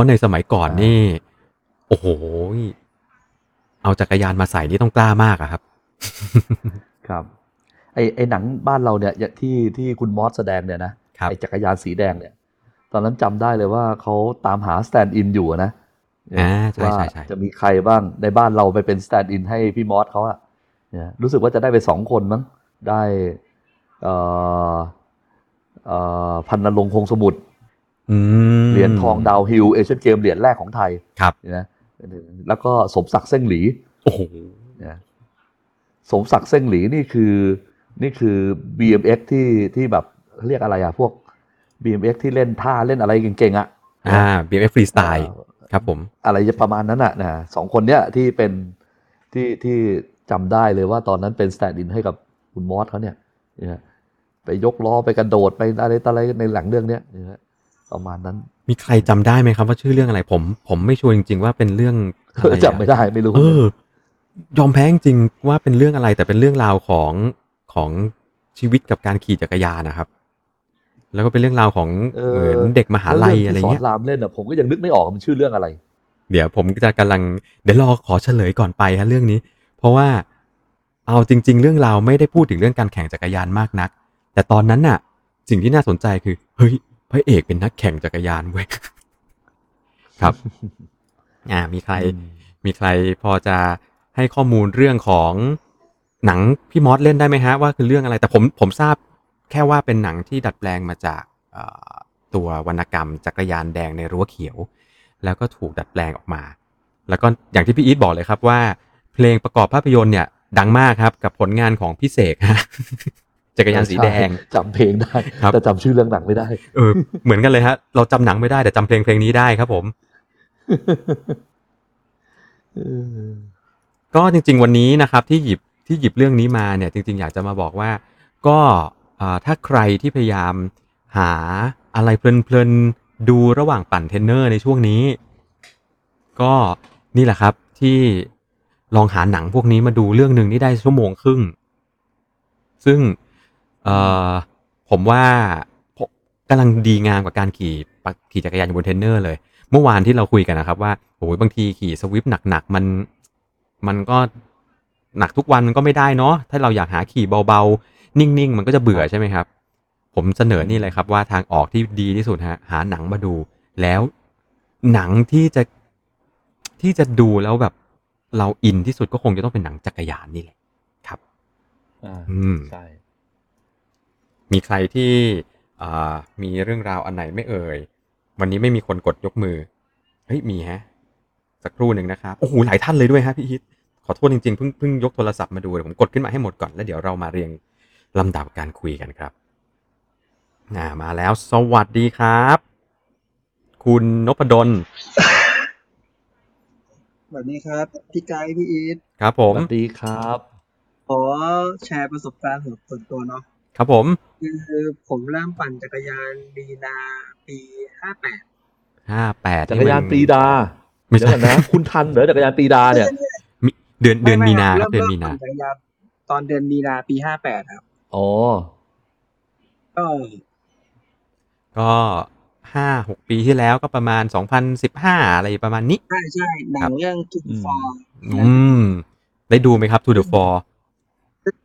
ราะในสมัยก่อนอ่านี่นี่ โอ้โห เอาจักรยานมาใส่นี่ต้องกล้ามากอะครับ ครับ ไอไอหนังบ้านเราเนี่ยอย่างที่ที่คุณมอสแสดงเนี่ยนะครับไอจักรยานสีแดงเนี่ย ตอนนั้นจำได้เลยว่าเขาตามหา stand-in อยู่อะนะอ่าใช่ว่าใช่ใช่จะมีใครบ้างในบ้านเราไปเป็น stand-in ให้พี่มอสเขาอะเนี่ยรู้สึกว่าจะได้ไปสองคนมั้งได้เอ่อเอ่อพันนรงค์คงสมุทรอืม เหรียญทอง downhill Asian Games เหรียญแรกของไทยครับนะแล้วก็สมศักดิ์เส้งหลีโอ้โหนะสมศักดิ์เส้งหลีนี่คือ นี่คือ BMX ที่ที่แบบเรียกอะไรอะพวก BMX ที่เล่นท่าเล่นอะไรเก่งๆอะอ่า BMX Freestyle เอ่อครับผม อะไรจะประมาณนั้นอะนะสองคนเนี้ยที่เป็นที่ที่จำได้เลยว่าตอนนั้นเป็น stand-in ให้กับคุณมอสเขาเนี่ยเนี่ย ไปยกล้อไปกระโดดไปอะไรต่ออะไรในหลังเรื่องเนี้ยเนี่ย ประมาณนั้น มีใครจำได้ไหมครับว่าชื่อเรื่องอะไรผม ผมไม่ชัวร์จริง ๆ ว่าเป็นเรื่องอะไรอะจำไม่ได้ไม่รู้เออยอมแพ้จริงๆว่าเป็นเรื่องอะไรแต่เป็นเรื่องราวของของชีวิตกับการขี่จักรยานนะครับ แล้วก็เป็นเรื่องราวของเอเหมือนเด็กมหาลัยอะไรแล้วเงี้ยที่สอนรามเล่นอะผมก็ยังนึกไม่ออกมันชื่อเรื่องอะไร เดี๋ยวผมจะกำลังเดี๋ยวรอขอเฉลยก่อนไปฮะเรื่องนี้ เพราะว่าเอาจริง ๆ เรื่องราวไม่ได้พูดถึงเรื่องการแข่งจักรยานมากนัก แต่ตอนนั้นน่ะ สิ่งที่น่าสนใจคือเฮ้ย พระเอกเป็นนักแข่งจักรยานเว้ยครับ อ่า มีใคร มีใครพอจะให้ข้อมูลเรื่องของหนังพี่มอสเล่นได้ไหมฮะ ว่าคือเรื่องอะไร แต่ผมผมทราบแค่ว่าเป็นหนังที่ดัดแปลงมาจากเอ่อตัววรรณกรรมจักรยานแดงในรั้วเขียว แล้วก็ถูกดัดแปลงออกมา แล้วก็อย่างที่พี่อีทบอกเลยครับว่า เพลงประกอบภาพยนตร์เนี่ย ดังมากครับกับผลงานของพี่เสกฮะ จักรยานสีแดงใช่จำเพลงได้ครับแต่จำชื่อเรื่องหนังไม่ได้เออเหมือนกันเลยฮะ เราจำหนังไม่ได้แต่จำเพลงเพลงนี้ได้ครับผมเออก็จริง ๆ วันนี้นะครับ ที่หยิบที่หยิบเรื่องนี้มาเนี่ย จริง ๆ อยากจะมาบอกว่า ก็อ่าถ้าใครที่พยายามหาอะไรเพลินๆดูระหว่างปั่นเทรนเนอร์ในช่วงนี้ ก็นี่แหละครับที่ลองหาหนังพวกนี้มาดูเรื่องหนึ่งนี่ได้ชั่วโมงครึ่ง ซึ่ง เอ่อผมว่าผมกำลังดีงามกว่าการขี่ปะขี่จักรยานอยู่บนเทรนเนอร์เลย เมื่อวานที่เราคุยกันนะครับว่าโอ้ยบางทีขี่ Zwift หนักๆมันมันก็หนักทุกวันมันก็ไม่ได้เนาะถ้าเราอยากหาขี่เบาๆ นิ่งๆ มันก็จะเบื่อใช่ไหมครับ ผมเสนอนี่เลยครับว่าทางออกที่ดีที่สุดฮะหาหนังมาดู แล้วหนังที่จะที่จะดูแล้วแบบเราอินที่สุดก็คงจะต้องเป็นหนังจักรยานนี่แหละครับ อ่าอืมใช่ มีใครที่อ่ามีเรื่องราวอันไหนไม่เอ่ย วันนี้ไม่มีคนกดยกมือ เฮ้ย มีฮะ สักครู่หนึ่งนะครับ โอ้โห หลายท่านเลยด้วยฮะพี่ฮิต ขอโทษจริงๆ เพิ่งเพิ่งยกโทรศัพท์มาดูเดี๋ยวผมกดขึ้นมาให้หมดก่อนแล้วเดี๋ยวเรามาเรียงลำดับการคุยกันครับอ่ามาแล้ว สวัสดีครับ คุณนพดล สวัสดีครับ พี่ไกด์พี่อีท ครับผสมวัสดีครับ ขอแชร์ประสบการณ์ของส่วนตัวเนาะ ครับผม คือผมเริ่มปั่นจักรยานมีนาปีห้าแปดห้าแปดจักรยานปรีดาไม่เดี๋ยวใช่ก่อนนะ คุณทันเหรอจักรยานปรีดาเนี่ยมิเดือนเดือนมีนาคเริ่รับมเดือนเริ่มมีนาปั่นจักรยานตอนเดือนมีนาปีห้าแปดครับอ๋อก็ก็ห้าหกปีที่แล้วก็ประมาณสองพันสิบห้าอะไรประมาณนี้ ใช่ใช่หนังเรื่องจุดอืมฟอร์อืม ได้ดูไหมครับ To the Four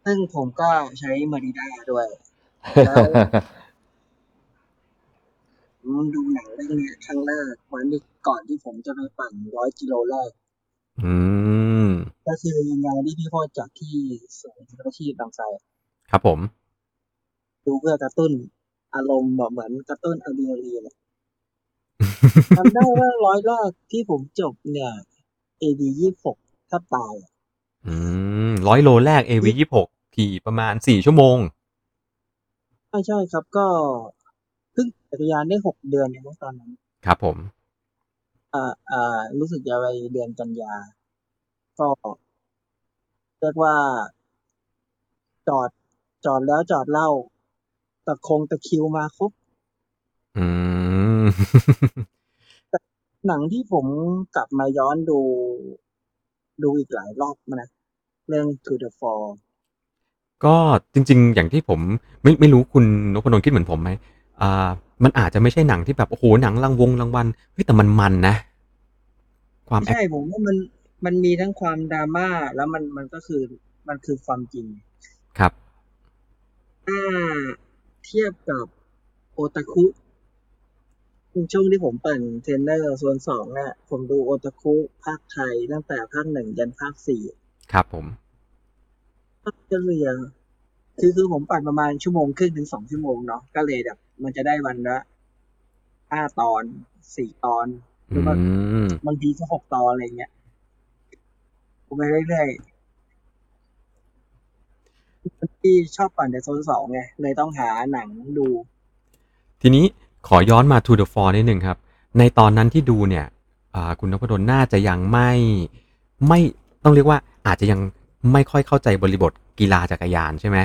ซึ่งผมก็ใช้เมอริด้าด้วยแล้วผมดูหนังเรื่องเนี้ยครั้งแรกวันที่ก่อนที่ผมจะไปปั่นร้อยกิโลแรกอืมก็คืองานที่พี่โพดจัดที่สวนศิลปาชีพบางไทรครับผม ดูเพื่อกระตุ้นอารมณ์แบบเหมือนกระตุ้นอะดรีนาลีนอะจำได้ว่าร้อยแรกที่ผมจบเนี่ย AD ยี่หกถ้าตายอะ อืมร้อยโลแรก AV ยี่หกขี่ประมาณสี่ชั่วโมงไม่ใช่ครับก็เพิ่งจักรยานได้หกเดือนเองตอนนั้น ครับผม อ่าอ่ารู้สึกจะไปเดือนกันยา ก็เรียกว่าจอดจอดแล้วจอดเล่าตะคงตะคริวมาครบอืมหนังที่ผมกลับมาย้อนดู ดูอีกหลายรอบนะ เรื่อง To the Fall ก็จริง ๆ อย่างที่ผมไม่ไม่รู้คุณนพดลคิดเหมือนผมไหมอ่ามันอาจจะไม่ใช่หนังที่แบบ โอ้โห หนังรางวงรางวัลเฮ้ยแต่มันมันนะ ความแอคใช่ผมว่ามันมันมีทั้งความดราม่าแล้วมันมันก็คือมันคือความจริง ครับ ถ้าเทียบกับโอตาคุช่วงที่ผมปั่น trainer zone สองเนี่ยผมดูโอตาคุพากย์ไทยตั้งแต่ภาคหนึ่งยันภาคสี่ ครับผมภาคเฉลี่ยคือคือผมปั่นประมาณชั่วโมงครึ่งถึงสองชั่วโมงเนาะก็เลยแบบ มันจะได้วันละห้าตอนสี่ตอนหอืรือว่ามบางทีก็หกตอนอะไรเงี้ยผมไปเรื่อยๆที่ชอบปั่นในโซนสองไงเลยต้องหาหนังดู ทีนี้ขอย้อนมา to the f o r นิดหนึ่งครับ ในตอนนั้นที่ดูเนี่ยอ่าคุณนพดลน่าจะยังไม่ไม่ ต้องเรียกว่าอาจจะยังไม่ค่อยเข้าใจบริบทกีฬาจักรยานใช่ไหม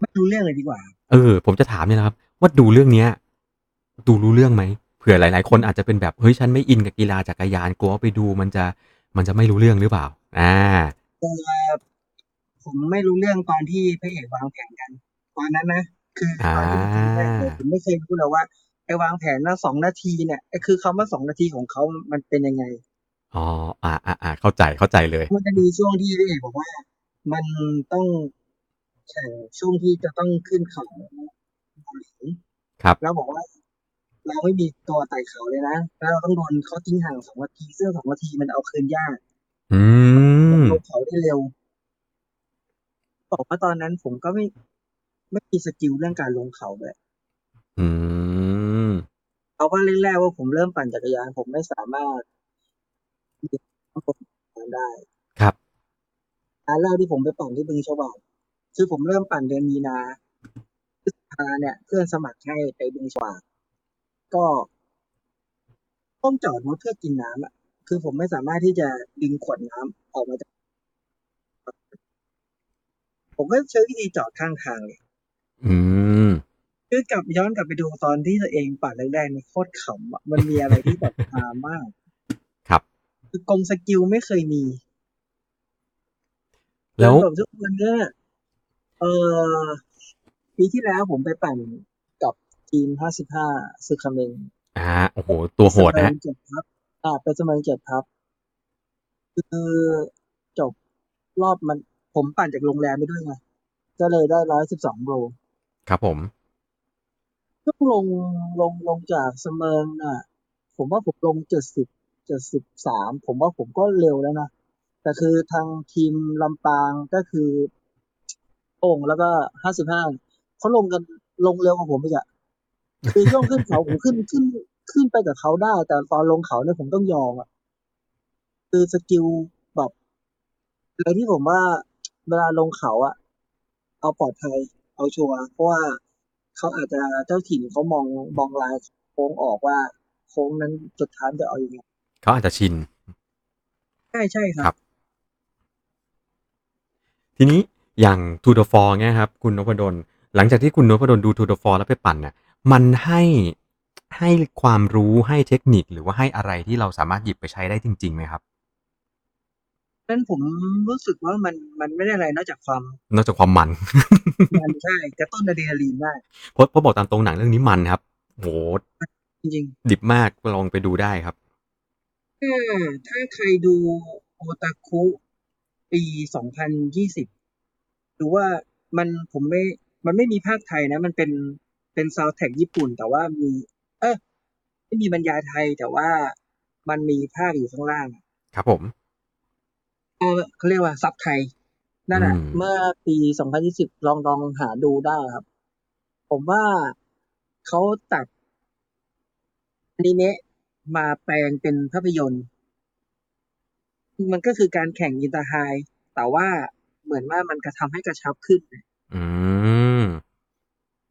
ไม่รู้เรื่องเลยดีกว่า เออ ผมจะถามเนี่ยนะครับ ว่าดูเรื่องเนี้ย ดูรู้เรื่องไหมเผื่อหลาย ๆ คนอาจจะเป็นแบบเฮ้ยฉันไม่อินกับกีฬาจักรยานกลัวว่าไปดูมันจะมันจะไม่รู้เรื่องหรือเปล่า อ่าผมไม่รู้เรื่องตอนที่พระเอกวางแผนกัน ตอนนั้นนะคือตอนที่ผมทำได้เนี่ยผมไม่เคยรู้เลยว่าไอ้วางแผนว่าสองนาทีเนี่ยไอ้คือคำว่าสองนาทีของเขามันเป็นยังไง อ๋ออ่าอ่าอ่าเข้าใจเข้าใจเลย มันจะมีช่วงที่พระเอกบอกว่า มันต้องแข่งช่วงที่จะต้องขึ้นเขาเขาหลิงครับ แล้วบอกว่า เราไม่มีตัวไต่เขาเลยนะแล้วเราต้องโดนเขาทิ้งห่างสองนาทีซึ่งสองนาทีมันเอาคืนยากอืมลงเขาได้เร็วบอกว่าตอนนั้นผมก็ไม่ไม่มี skill เรื่องการลงเขาเลยอืมเอาว่าแรกๆว่าผมเริ่มปั่นจักรยานผมไม่สามารถ ปั่นได้ครับอันแรกที่ผมไปปั่นที่บึงฉวากคือผมเริ่มปั่นเดือนมีนาพฤษภาเนี่ย เพื่อนสมัครให้ไปบึงชวางก็ต้องจอดรถเพื่อกินน้ำอะ คือผมไม่สามารถที่จะดึงขวดน้ำออกมาจาก ผมก็ใช้วิธีจอดข้างทางเลยอืมคือกลับย้อนกลับไปดูตอนที่ตัวเองปั่นแรกๆเนี่ยโคตรขำอะมันมีอะไรที่แบบฮามากครับ คือกงสกิลไม่เคยมี แล้วแบบทุกวันเนี้ยเออปีที่แล้วผมไปปั่นกับทีม 55ซึคาเมงอ่าโอ้โห ตัวโหดนะฮะเจ็ดพับอ่าเป็นสมัยเจ็ดพับ คือจบรอบมัน ผมปั่นจากโรงแรมไปด้วยไง ก็เลยได้ร้อยสิบสองโลครับผมก็ลงลงลงจากเสเมิงอะ ผมว่าผมลงเจ็ดสิบเเจ็ดสิบสามผมว่าผมก็เร็วแล้วนะ แต่คือทางทีมลำปางก็คือโอ่งแล้วก็ห้าสิบห้าเขาลงกันลงเร็วกว่าผมอีกอะคือช่วงขึ้นเขาผมขึ้นขึ้นขึ้นไปกับเขาได้ แต่ตอนลงเขาเนี่ยผมต้องยอมอะคือ skill แบบอะไรที่ผมว่าเวลาลงเขาอะเอาปลอดภัย เอาชัวร์เพราะว่าเขาอาจจะเจ้าถิ่นเขามองมองลายโค้งออกว่า โค้งนั้นจุดท้ายจะเอาอย่างไง เขาอาจจะชิน ใช่ใช่คครัรับบทีนี้อย่าง To the f o r เนี่ยครับ คุณนพดล หลังจากที่คุณนพดลดู To the f o r แล้วไปปั่นเนี่ยมันให้ให้ความรู้ให้เทคนิคหรือว่าให้อะไรที่เราสามารถหยิบไปใช้ได้จริงๆไหมครับนั้นผมรู้สึกว่ามันมันไม่ได้อะไรนอกจากความ นอกจากความมัน มันใช่กระตุ้นอะดรีนาลีนได้เพราะเพราะบอกตามตรงหนังเรื่องนี้มันครับโหจริงดิบมากลองไปดูได้ครับๆ ถ้า ถ้าใครดูโอตาคุปีสองพันยี่สิบหรือว่ามันผมไม่ มันไม่มีพากย์ไทยนะ มันเป็น เป็นซาวแท็กญี่ปุ่น แต่ว่ามี เออไม่มีบรรยายไทยแต่ว่ามันมีภาคอยู่ข้างล่าง ครับผม เออเขาเรียกว่าซับไทย นั่นแหละอืมเมื่อปีสองพันยี่สิบลองลองหาดูได้ครับ ผมว่าเขาตัดอนิเมะ มาแปลงเป็นภาพยนตร์ มันก็คือการแข่ง Inter-High แต่ว่าเหมือนว่ามันกระทำให้กระชับขึ้น อืม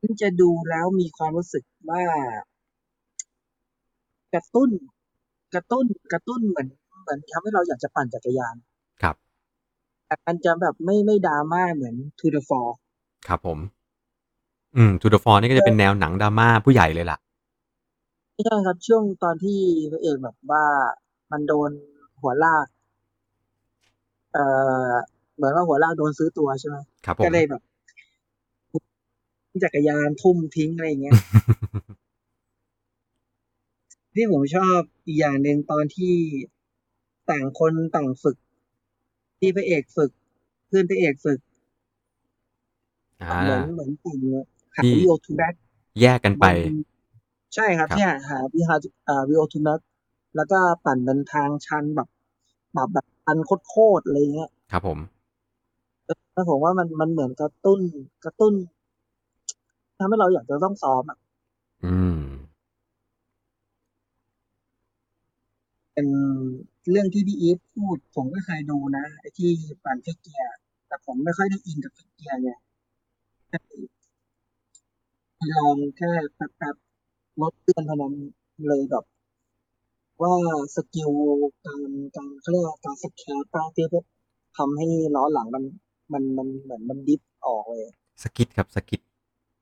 มันจะดูแล้วมีความรู้สึกว่ากระตุ้น กระตุ้น กระตุ้นเหมือนเหมือนทำให้เราอยากจะปั่นจักรยาน ครับแต่มันจะแบบไม่ไม่ดราม่าเหมือน To the f o r ครับผม อืม To the f o r นี่ก็จะเป็นแนวหนังดราม่าผู้ใหญ่เลยล่ะ ไม่ใช่ครับ ช่วงตอนที่พระเอกแบบว่ามันโดนหัวลาก เอ่อ เหมือนว่าหัวลากโดนซื้อตัวใช่ไหมครับผมก็เลยแบบจักรยานทุ่มทิ้งอะไรอย่างเงี้ย ที่ผมชอบอีกอย่างหนึ่งตอนที่ต่างคนต่างฝึก ที่พระเอกฝึก เพื่อนพระเอกฝึก อ่า เหมือนเหมือนกลุ่มหาที่วิโอทูแบ็กแยกกันไป ใช่ครับครับ เนี่ยหาวิหาอ่าวิโอทูแบ็กแล้วก็ปั่นเป็นทางชันแบบแบบแบบชันโคตรๆอะไรเงี้ยครับผม แล้วผมว่ามันมันเหมือนกระตุ้นกระตุ้นทำให้เราอยากจะต้องซ้อมอะอืม เป็นเรื่องที่พี่อีฟพูด ผมก็เคยดูนะไอ้ที่ปั่นฟิกเกียร์แต่ผมไม่ค่อยได้อินกับฟิกเกียร์ไงแค่ลองแค่แป๊บๆ ลดเพื่อนเท่านั้นเลยแบบ ว่า skill การการเขาเรียกว่าการ skid การที่แบบทำให้ล้อหลังมันมันมันเหมือนมัน drift ออกเลย skid ครับ skid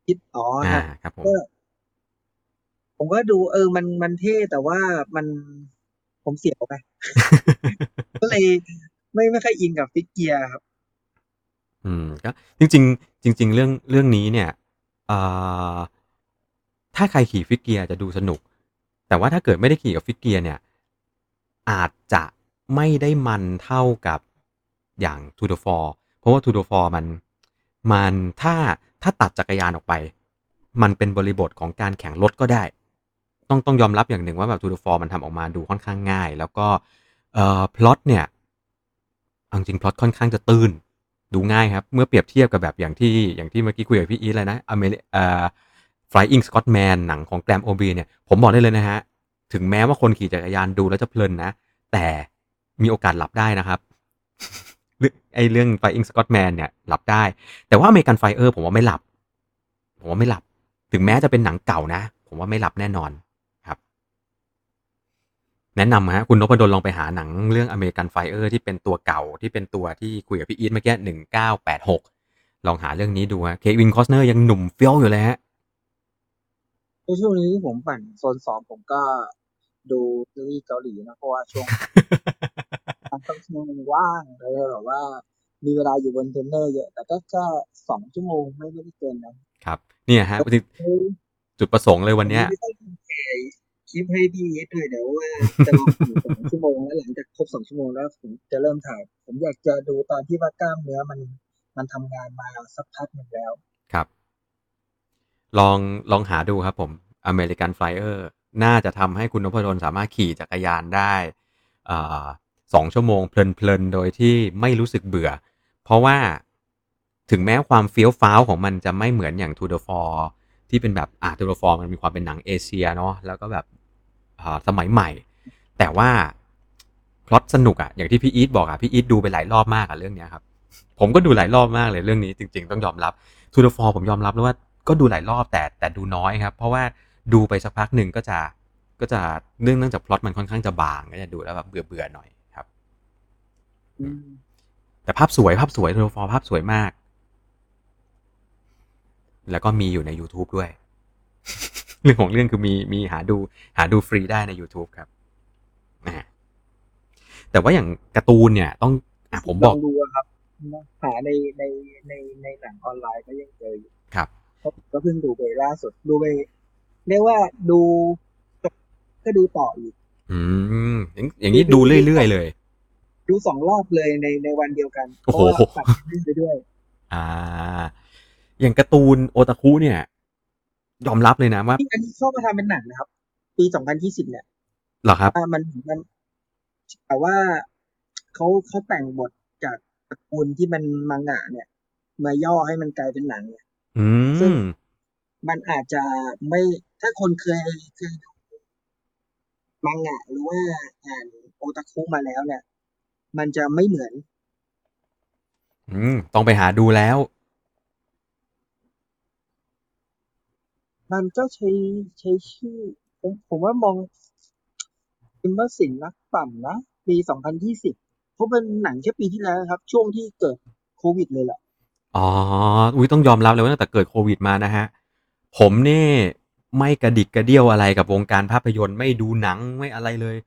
skid อ๋ออ่าฮะครับผมก็ผมก็ดูเออมันมันเท่แต่ว่ามันผมเสียวไปก็เลยไม่ไม่ค่อยอินกับ fixed gear ครับ อืมก็จริง ๆ จริง ๆ เรื่องเรื่องนี้เนี่ยเอ่อ ถ้าใครขี่ fixed gear จะดูสนุก แต่ว่าถ้าเกิดไม่ได้ขี่กับ fixed gear เนี่ย อาจจะไม่ได้มันเท่ากับอย่าง To the Fore เพราะว่า To the Fore มันมันถ้าถ้าตัดจักรยานออกไป มันเป็นบริบทของการแข่งรถก็ได้ ต้องต้องยอมรับอย่างหนึ่งว่าแบบ To the Fore มันทำออกมาดูค่อนข้างง่าย แล้วก็เอ่อพล็อตเนี่ยเอาจริงพล็อตค่อนข้างจะตื้นดูง่ายครับ เมื่อเปรียบเทียบกับแบบอย่างที่อย่างที่เมื่อกี้คุยกับพี่อีทเลยนะอเมริเอ่อ Flying Scotsman หนังของแกรมโอบีเนี่ยผมบอกได้เลยนะฮะ ถึงแม้ว่าคนขี่จักรยานดูแล้วจะเพลินนะ แต่มีโอกาสหลับได้นะครับไอเรื่อง Flying Scotsman เนี่ยหลับได้ แต่ว่า American Fire ผมว่าไม่หลับ ผมว่าไม่หลับ ถึงแม้จะเป็นหนังเก่านะ ผมว่าไม่หลับแน่นอนครับ แนะนำฮะคุณนพดลลองไปหาหนังเรื่อง American Fire ที่เป็นตัวเก่าที่เป็นตัวที่คุยกับพี่อีทเมื่อกี้หนึ่งเก้าแปดหกลองหาเรื่องนี้ดูฮะเควินคอสเนอร์ยังหนุ่มเฟี้ยวอยู่เลยฮะ ในช่วงนี้ที่ผมปั่นโซนสองผมก็ดูซีรีส์เกาหลีนะเพราะว่าช่วงมันต้องช่วงว่างเลยแบบว่า มีเวลาอยู่บนเทรนเนอร์เยอะ แต่ก็แค่สองชั่วโมงไม่ไม่ได้เกินนะครับ เนี่ยฮะจุดประสงค์เลยวันเนี้ยไม่ได้ถ่ายคลิปให้พี่เอสด้วยเดี๋ยวว่าจะลองถ่ายสองชั่วโมงแล้วหลังจากครบสองชั่วโมงแล้วผมจะเริ่มถ่าย ผมอยากจะดูตอนที่ว่ากล้ามเนื้อมันมันทำงานมาสักพักหนึ่งแล้ว ครับ ลองลองหาดูครับผม American Flyer น่าจะทำให้คุณนพดลสามารถขี่จักรยานได้สองชั่วโมงเพลินๆ โดยที่ไม่รู้สึกเบื่อ เพราะว่าถึงแม้ความเฟี้ยวฟ้าวของมันจะไม่เหมือนอย่าง To the f o r ที่เป็นแบบอ่า To the f o r มันมีความเป็นหนังเอเชียเนาะแล้วก็แบบสมัยใหม่ แต่ว่าพล็อตสนุกอะอย่างที่พี่อีทบอกอะพี่อีทดูไปหลายรอบมากอะเรื่องเนี้ยครับ ผมก็ดูหลายรอบมากเลยเรื่องนี้จริง ๆ ต้องยอมรับ To the f o r ผมยอมรับแล้วว่า ก็ดูหลายรอบแต่แต่ดูน้อยครับ เพราะว่าดูไปสักพักหนึ่งก็จะก็จะเนื่องเนื่องจากพล็อตมันค่อนข้างจะบางก็จะดูแล้วแบบเบื่อเบื่อๆหน่อยครับอืมแต่ภาพสวยภาพสวย To the f o r ภาพสวยมาก แล้วก็มีอยู่ใน YouTube ด้วย เรื่องของเรื่องคือมีมีหาดูหาดูฟรีได้ใน YouTube ครับนะฮะแต่ว่าอย่างการ์ตูนเนี่ย ต้องอะผมบอกลงดูอะครับหาในในในในหนังออนไลน์ก็ยังเจออยู่ ก็เพิ่งดูไปล่าสุดดูไปเรียกว่าดูก็ดูต่ออีก อืม อย่างอย่างนี้ดูเรื่อยๆเลย ดูสองรอบเลยในในวันเดียวกันเพโอ้ราะโหว่าปัดลื่นไปด้วย อ่า อย่างการ์ตูนโอตาคุเนี่ย ยอมรับเลยนะว่าที่อันนี้เข้ามาทำเป็นหนังนะครับ ปีสองพันยี่สิบเนี่ยเหรอครับอ่ามันมันแต่ว่าเขาเขาแต่งบทจากตระกูลที่มันมังงะเนี่ย มาย่อให้มันกลายเป็นหนังเนี่ย อืซึ่งม มันอาจจะไม่ถ้าคนเคยเคยดูมังงะหรือว่าอ่านโอตาคุมาแล้วเนี่ย มันจะไม่เหมือน อืม ต้องไปหาดูแล้ว มันก็ใช้ใช้ชื่อ ผมผมว่ามองอิมเมอร์สินนักปั่นนะปีสองพันยี่สิบเพราะเป็นหนังแค่ปีที่แล้วครับ ช่วงที่เกิดโควิดเลยแหละ อ๋อ อุ้ยต้องยอมรับเลยว่าตั้งแต่เกิดโควิดมานะฮะผมนี่ไม่กระดิกกระเดี้ยวอะไรกับวงการภาพยนตร์ ไม่ดูหนัง ไม่อะไรเลย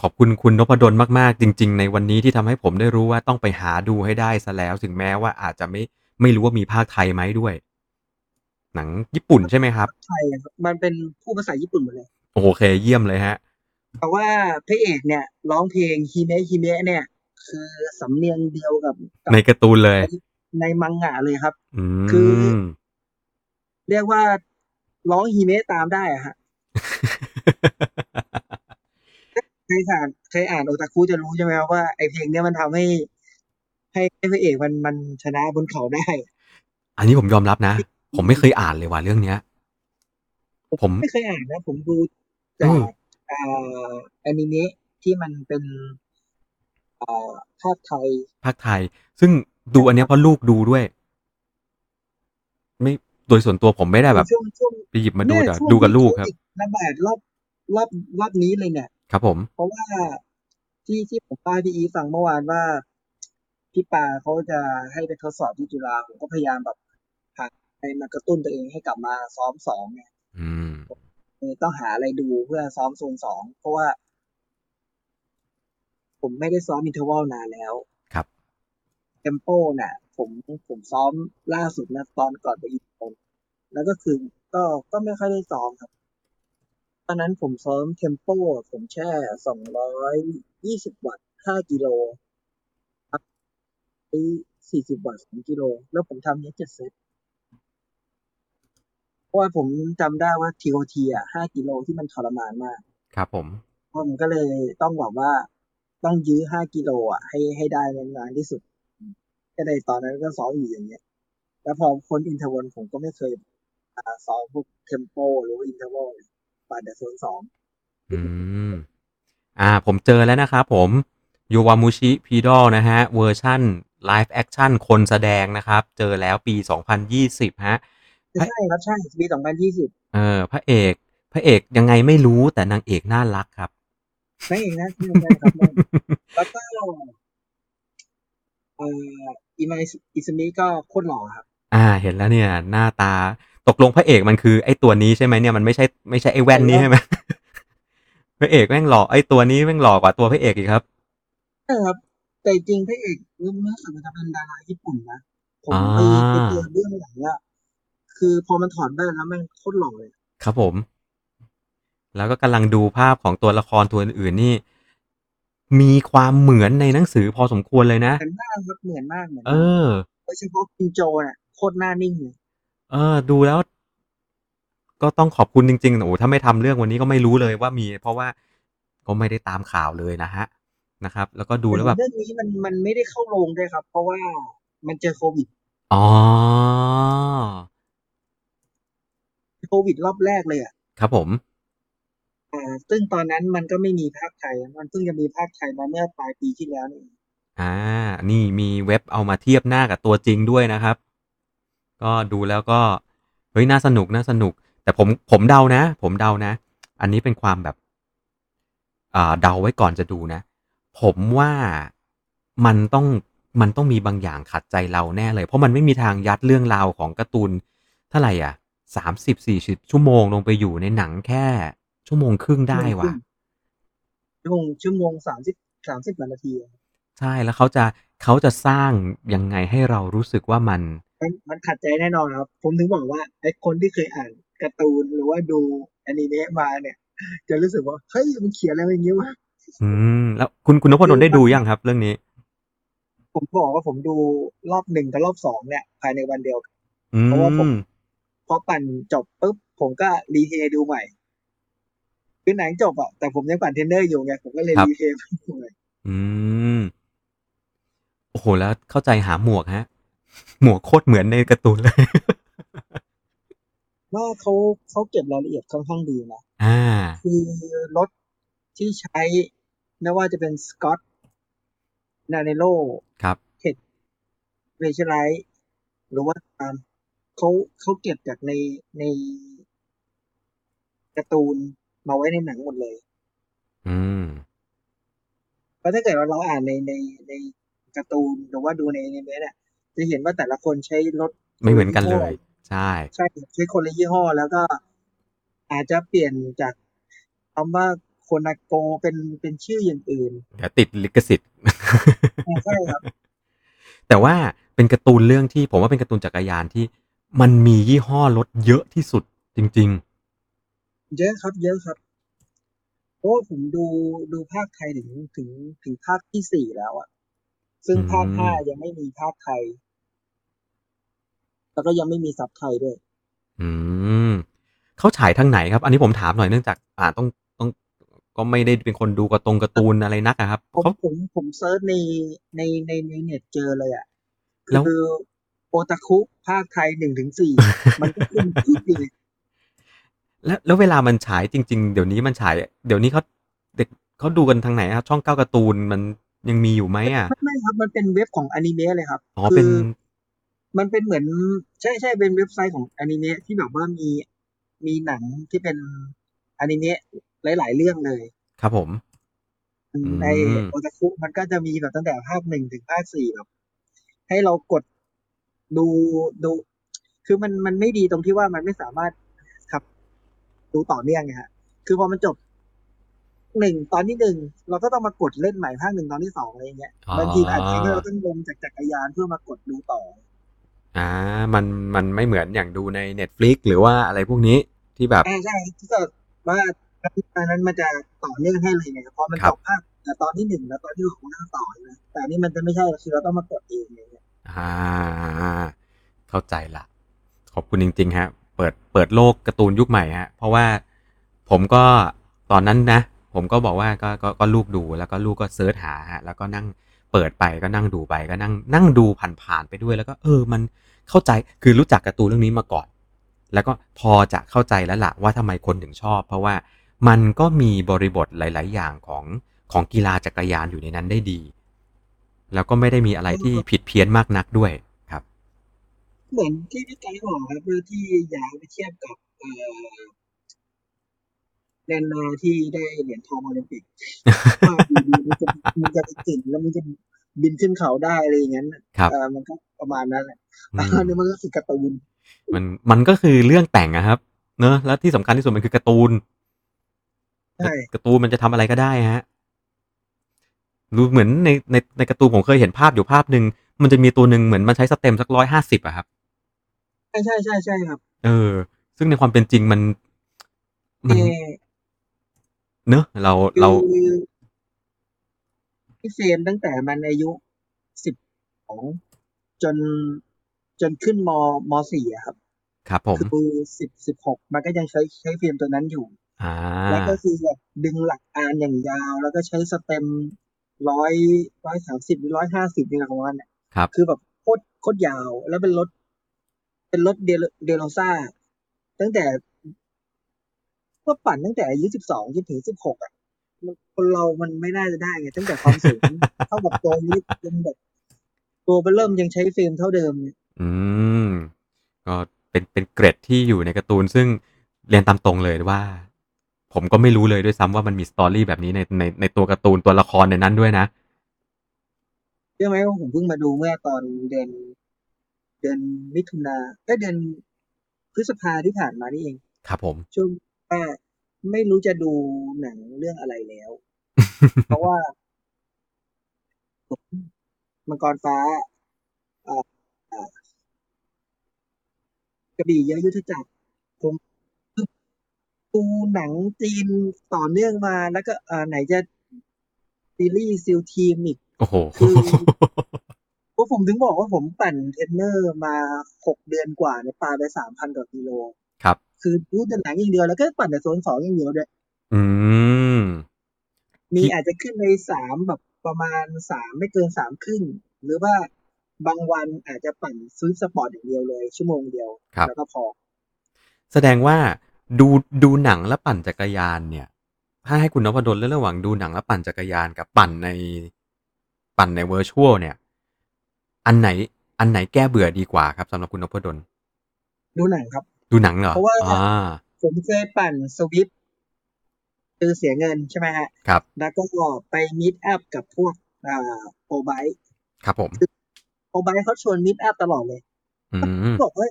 ขอบคุณคุณนพดลมาก ๆ จริง ๆ ในวันนี้ที่ทำให้ผมได้รู้ว่าต้องไปหาดูให้ได้ซะแล้ว ถึงแม้ว่าอาจจะไม่ ไม่รู้ว่ามีภาคไทยไหมด้วย หนังญี่ปุ่นใช่ไหมครับ ไทยอะครับ มันเป็นผู้ภาษาญี่ปุ่นหมดเลย โอเค เยี่ยมเลยฮะแต่ว่าพระเอกเนี่ยร้องเพลงฮิเมะฮิเมะเนี่ย คือสำเนียงเดียวกับกับในการ์ตูนเลย ในมังงะเลยครับอืคือมเรียกว่าร้องฮิเมะตามได้อะฮะใครอ่านใครอ่านโอตาคุจะรู้ใช่ไหมครับว่าไอเพลงเนี้ยมันทำให้ให้ให้พระเอกมันมันชนะบนเขาได้ อันนี้ผมยอมรับนะ ผมไม่เคยอ่านเลยว่ะเรื่องเนี้ย ผมไม่เคยอ่านนะ ผมดูอืจากมอ่าแอนิเมะที่มันเป็น อ่าภาคไทย ภาคไทย ซึ่งดูอันเนี้ยเพราะลูกดูด้วย ไม่โดยส่วนตัวผมไม่ได้แบบช่วงช่วงไปหยิบมาดูเนี่ยแต่ช่วงดูกับที่ลูกโคครับวิดระบาดรอบรอบรอบนี้เลยเนี่ย ครับผม เพราะว่าที่ที่ผมป้าพี่อีฟังเมื่อวานว่าพี่ปาเขาจะให้ไปทดสอบที่จุฬาผมก็พยายามแบบหาอะไรมากระตุ้นตัวเองให้กลับมาซ้อมสองไงอืม เออต้องหาอะไรดูเพื่อซ้อมโซนสองเพราะว่า ผมไม่ได้ซ้อมอินเทอร์วัลนานแล้ว ครับเทมโปน่ะ ผมผมซ้อมล่าสุดนะตอนก่อนไปอีกคนแล้วก็คือก็ก็ไม่ค่อยได้ซ้อมครับ ตอนนั้นผมซ้อม tempo ผมแช่สองร้อยยี่สิบวัตต์ห้ากิโลครับไอ้สี่สิบวัตต์สองกิโล แล้วผมทำเนี้ยเจ็ดเซตเพราะว่าผมจำได้ว่า TOT อะห้ากิโลที่มันทรมานมาก ครับผมผมก็เลยต้องบอกว่า ต้องยื้อห้ากิโลอะ ให้ให้ได้นานๆที่สุด ก็เลยตอนนั้นก็ซ้อมอยู่อย่างเงี้ย แล้วพอพ้น interval ผมก็ไม่เคยอ่าซ้อมพวก tempo หรือว่า interval ปาแต่โซนสองอืม อ่า ผมเจอแล้วนะครับผม Yowamushi Pedal นะฮะ version live action คนแสดงนะครับ เจอแล้วปี 2020 ฮะ ใช่ครับ ใช่ปีสองพันยี่สิบเออ พระเอก พระเอกยังไงไม่รู้แต่นางเอกน่ารักครับ นั่นเองนะใช่ใช่ครับนั่นแล้วก็เอ่ออิมาอิซึมิก็โคตรหล่อครับ อ่า เห็นแล้วเนี่ย หน้าตาตกลงพระเอกมันคือไอ้ตัวนี้ใช่ไหมเนี่ยมันไม่ใช่ไม่ใช่ไอ้แว่นนี้ใช่ไหมพระเอกแม่งหล่อไอ้ตัวนี้แม่งหล่อกว่าตัวพระเอกอีกครับใช่ครับ แต่จริงพระเอกเรื่องนี้มันจะเป็นดาราญี่ปุ่นนะผมอ่าไปไปเจอเรื่องหลังอะคือพอมันถอดแว่นแล้วแม่งโคตรหล่อเลย ครับผม แล้วก็กำลังดูภาพของตัวละครตัวอื่นๆนี่ มีความเหมือนในหนังสือพอสมควรเลยนะเหมือนมากครับเหมือนมากเหมือนเอมากอโดยเฉพาะคินโจเนี่ยโคตรหน้านิ่งเลยเออ ดูแล้ว ก็ต้องขอบคุณจริงๆโอ้ถ้าไม่ทำเรื่องวันนี้ก็ไม่รู้เลยว่ามี เพราะว่าก็ไม่ได้ตามข่าวเลยนะฮะนะครับ แล้วก็ดูแล้วแบบเรื่องนี้มันมันไม่ได้เข้าโรงด้วยครับ เพราะว่ามันเจอโควิดอ๋อโควิดรอบแรกเลยอะครับผมอ่า ซึ่งตอนนั้นมันก็ไม่มีภาคไทย มันเพิ่งจะมีภาคไทยมาเมื่อปลายปีที่แล้วนี่อ่า นี่มีเว็บเอามาเทียบหน้ากับตัวจริงด้วยนะครับ ก็ดูแล้วก็ เฮ้ย น่าสนุก น่าสนุก แต่ผม ผมเดานะ ผมเดานะ อันนี้เป็นความแบบ อ่า เดาไว้ก่อนจะดูนะ ผมว่ามันต้อง มันต้องมีบางอย่างขัดใจเราแน่เลย เพราะมันไม่มีทางยัดเรื่องราวของการ์ตูนเท่าไหร่อะสามสิบสี่สิบชั่วโมงลงไปอยู่ในหนังแค่ ชั่วโมงครึ่งได้ว่ะชั่วโมงชั่วโมงสามสิบสามสิบนาทีอะใช่แล้วเขาจะเขาจะสร้างยังไงให้เรารู้สึกว่ามันมัน มันขัดใจแน่นอนครับ ผมถึงบอกว่าไอ้คนที่เคยอ่านการ์ตูนหรือว่าดูอนิเมะมาเนี่ย จะรู้สึกว่าเฮ้ยมันเขียนอะไรอย่างเงี้ยวะอืมแล้วคุณคุณนพดลได้ดูยังครับ เรื่องนี้ ผมบอกว่าผมดูรอบหนึ่งกับรอบสองเนี่ย ภายในวันเดียวกันอืเพราะว่าผมมพอปั่นจบปุ๊บผมก็รีเทย์ดูใหม่ คือหนังจบอะแต่ผมยังปั่นเทรนเนอร์อยู่ไงผมก็เลยครับรีเทย์ดูใหม่อืมโอ้โหแล้วเข้าใจหาหมวกฮะ หมวกโคตรเหมือนในการ์ตูนเลยว่าเขาเขาเก็บรายละเอียดค่อนข้างดีนะอ่า คือรถที่ใช้ไม่ว่าจะเป็นสกอตนาเนโลครับเรเชไลท์หรือว่าตามเขาเขาเก็บจากในในการ์ตูน มาไว้ในหนังหมดเลย อืมเพราะถ้าเกิดว่าเราอ่านในในในการ์ตูนหรือว่าดูในในเมเนี่ยจะเห็นว่าแต่ละคนใช้รถไม่เหมือนกันเลย ใช่ ใช่ใช้คนละยี่ห้อแล้วก็อาจจะเปลี่ยนจากคำว่าโคนาโกเป็นเป็นชื่ออย่างอื่นเดี๋ยวติดลิขสิทธิ์ใช่ครับ แต่ว่าเป็นการ์ตูนเรื่องที่ผมว่าเป็นการ์ตูนจักรยานที่มันมียี่ห้อรถเยอะที่สุดจริง เยอะครับ เยอะครับเพราะว่าผมดูดูภาคไทยถึงถึงถึงภาคที่สี่แล้วอะซึ่งอืมภาคห้ายังไม่มีภาคไทย แล้วก็ยังไม่มีซับไทยด้วยๆอืมเขาฉายทางไหนครับ อันนี้ผมถามหน่อยเนื่องจาก อ่าต้องต้อง ก็ไม่ได้เป็นคนดูการะตรงการ์ตูนอะไรนักอะครับผมเขาผมผม search ในในในในเน็ตเจอเลยอะแล้วคือโอตาคุภาคไทยหนึ่งถึงสี่มันก็ขึ้นทุกปี แล้วแล้วเวลามันฉายจริง ๆ เดี๋ยวนี้มันฉาย เดี๋ยวนี้เขาเด็กเขาดูกันทางไหนครับช่องเก้าการ์ตูนมันยังมีอยู่ไหมอะไม่ไม่ครับ มันเป็นเว็บของอนิเมะเลยครับอ๋อเป็นคือมันเป็นเหมือน ใช่ใช่เป็นเว็บไซต์ของอนิเมะที่แบบว่ามีมีหนังที่เป็นอนิเมะหลาย ๆ เรื่องเลย ครับผมอืมอืมในโอตาคุมันก็จะมีแบบตั้งแต่ภาคหนึ่งถึงภาคสี่แบบ ให้เรากดดูดู คือมันมันไม่ดีตรงที่ว่ามันไม่สามารถครับ ดูต่อเนื่องไงฮะ คือพอมันจบหนึ่งตอนที่หนึ่งเราก็ต้องมากดเล่นใหม่ภาคหนึ่งตอนที่สองอะไรอย่างเงี้ยอ๋อบางทีอาจจะให้เราต้องลงจากจักรยานเพื่อมากดดูต่อ อ่า มันมันไม่เหมือนอย่างดูใน Netflix หรือว่าอะไรพวกนี้ที่แบบใช่ใช่ที่เกิดว่าอันนั้นมันจะต่อเนื่องให้เลยไงพอมันครัจบบภาคแต่ตอนที่หนึ่งแล้วตอนที่สองมันก็ต่อนะแต่อันนี้มันจะไม่ใช่คือเราต้องมากดเองอะไรเงี้ยอ่า เข้าใจละขอบคุณจริง ๆ ฮะ เปิดเปิดโลกการ์ตูนยุคใหม่ฮะเพราะว่าผมก็ตอนนั้นนะ ผมก็บอกว่าก็ก็ก็ลูกดูแล้วก็ลูกก็เซิร์ชหาฮะแล้วก็นั่งเปิดไปก็นั่งดูไปก็นั่งนั่งดูผ่านๆไปด้วยแล้วก็เออมันเข้าใจคือรู้จักการ์ตูนเรื่องนี้มาก่อน แล้วก็พอจะเข้าใจแล้วล่ะว่าทำไมคนถึงชอบ เพราะว่ามันก็มีบริบทหลาย ๆ อย่างของของกีฬาจักรยานอยู่ในนั้นได้ดี แล้วก็ไม่ได้มีอะไรที่ผิดเพี้ยนมากนักด้วยครับ เหมือนที่พี่ไกด์บอกครับเพื่อที่อยากไปเทียบกับเอ่อแดนนาที่ได้เหรียญทองโอลิมปิกว่ามันจะมันจะไปถึงแล้วมันจะบินขึ้นเขาได้อะไรอย่างนั้นน่ะครับเออมันก็ประมาณนั้นแหละอือันนี้มมันก็คือการ์ตูนมันมันก็คือเรื่องแต่งอะครับ เนอะแล้วที่สำคัญที่สุดมันคือการ์ตูนใช่การ์ตูนมันจะทำอะไรก็ได้ฮะรู้เหมือนในในในการ์ตูนผมเคยเห็นภาพอยู่ภาพหนึ่งมันจะมีตัวหนึ่งเหมือนมันใช้สเต็มสักร้อยห้าสิบอะครับ ใช่ใช่ใช่ใช่ครับ เออ ซึ่งในความเป็นจริงมันมันเออเนอะเราคืเราอพี่เฟรมตั้งแต่มันอายุสิบสองจนจนขึ้นมมสี่อะครับ ครับผม คือสิบสิบหกมันก็ยังใช้ใช้เฟรมตัวนั้นอยู่ อ่า แล้วก็คือแบบดึงหลักอานอย่างยาว แล้วก็ใช้สเต็มร้อยร้อยสามสิบหรือร้อยห้าสิบนี่แหละของมันน่ะครับ คือแบบโคตรโคตรยาวแล้วเป็นรถ เป็นรถ De De Rosa ตั้งแต่ก็ปั่นตั้งแต่อายุสิบสองจนถึงสิบหกอะมันคนเรามันไม่น่าจะได้ไงตั้งแต่ความสูงเท่ากับตัวนี้ยังแบบตัวเบ้อเริ่มยังใช้ frame เท่าเดิมเนี่ยอืม ก็เป็นเป็นเกร็ดที่อยู่ในการ์ตูน ซึ่งเรียนตามตรงเลยว่า ผมก็ไม่รู้เลยด้วยซ้ำว่ามันมีสตอรี่แบบนี้ในในในตัวการ์ตูนตัวละครในนั้นด้วยนะเชื่อไหมว่าผมเพิ่งมาดูเมื่อตอนเดือน เดือนมิถุนาเอ้ยเดือนพฤษภาที่ผ่านมานี่เอง ครับผม ช่วงว่าไม่รู้จะดูหนังเรื่องอะไรแล้ว เพราะว่ามังกรฟ้าอ่าอ่ากระบี่เย้ยยุทธจักรผมดูหนังจีนต่อเนื่องมาแล้วก็อ่าไหนจะซีรีส์ SEAL Team อีกโอ้โหคือพว กผมถึงบอกว่าผมปั่นเทรนเนอร์มาหกเดือนกว่าเนี่ยปาไปสามพันกว่ากิโล ครับ คือดูแต่หนังอย่างเดียวแล้วก็ปั่นแต่โซนสองอย่างเดียวด้วยอืม มีพี่อาจจะขึ้นในสามแบบประมาณสามไม่เกินสามครึ่ง หรือว่าบางวันอาจจะปั่นซื้อสปอร์ตอย่างเดียวเลย ชั่วโมงเดียวครับแล้วก็พอ แสดงว่าดูดูหนังและปั่นจักรยานเนี่ย ถ้าให้คุณนพดลเลือกระหว่างดูหนังและปั่นจักรยานกับปั่นในปั่นใน virtual เนี่ย อันไหน อันไหนแก้เบื่อดีกว่าครับสำหรับคุณนพดลดูหนังครับ ดูหนังเหรอเพราะว่าอ่าผมเคยปั่น Zwift คือเสียเงินใช่ไหมฮะครับ แล้วก็ไป meetup กับพวกอ่า ProBike ครับผม ProBike เขาชวน meetup ตลอดเลยอืมบอกว่า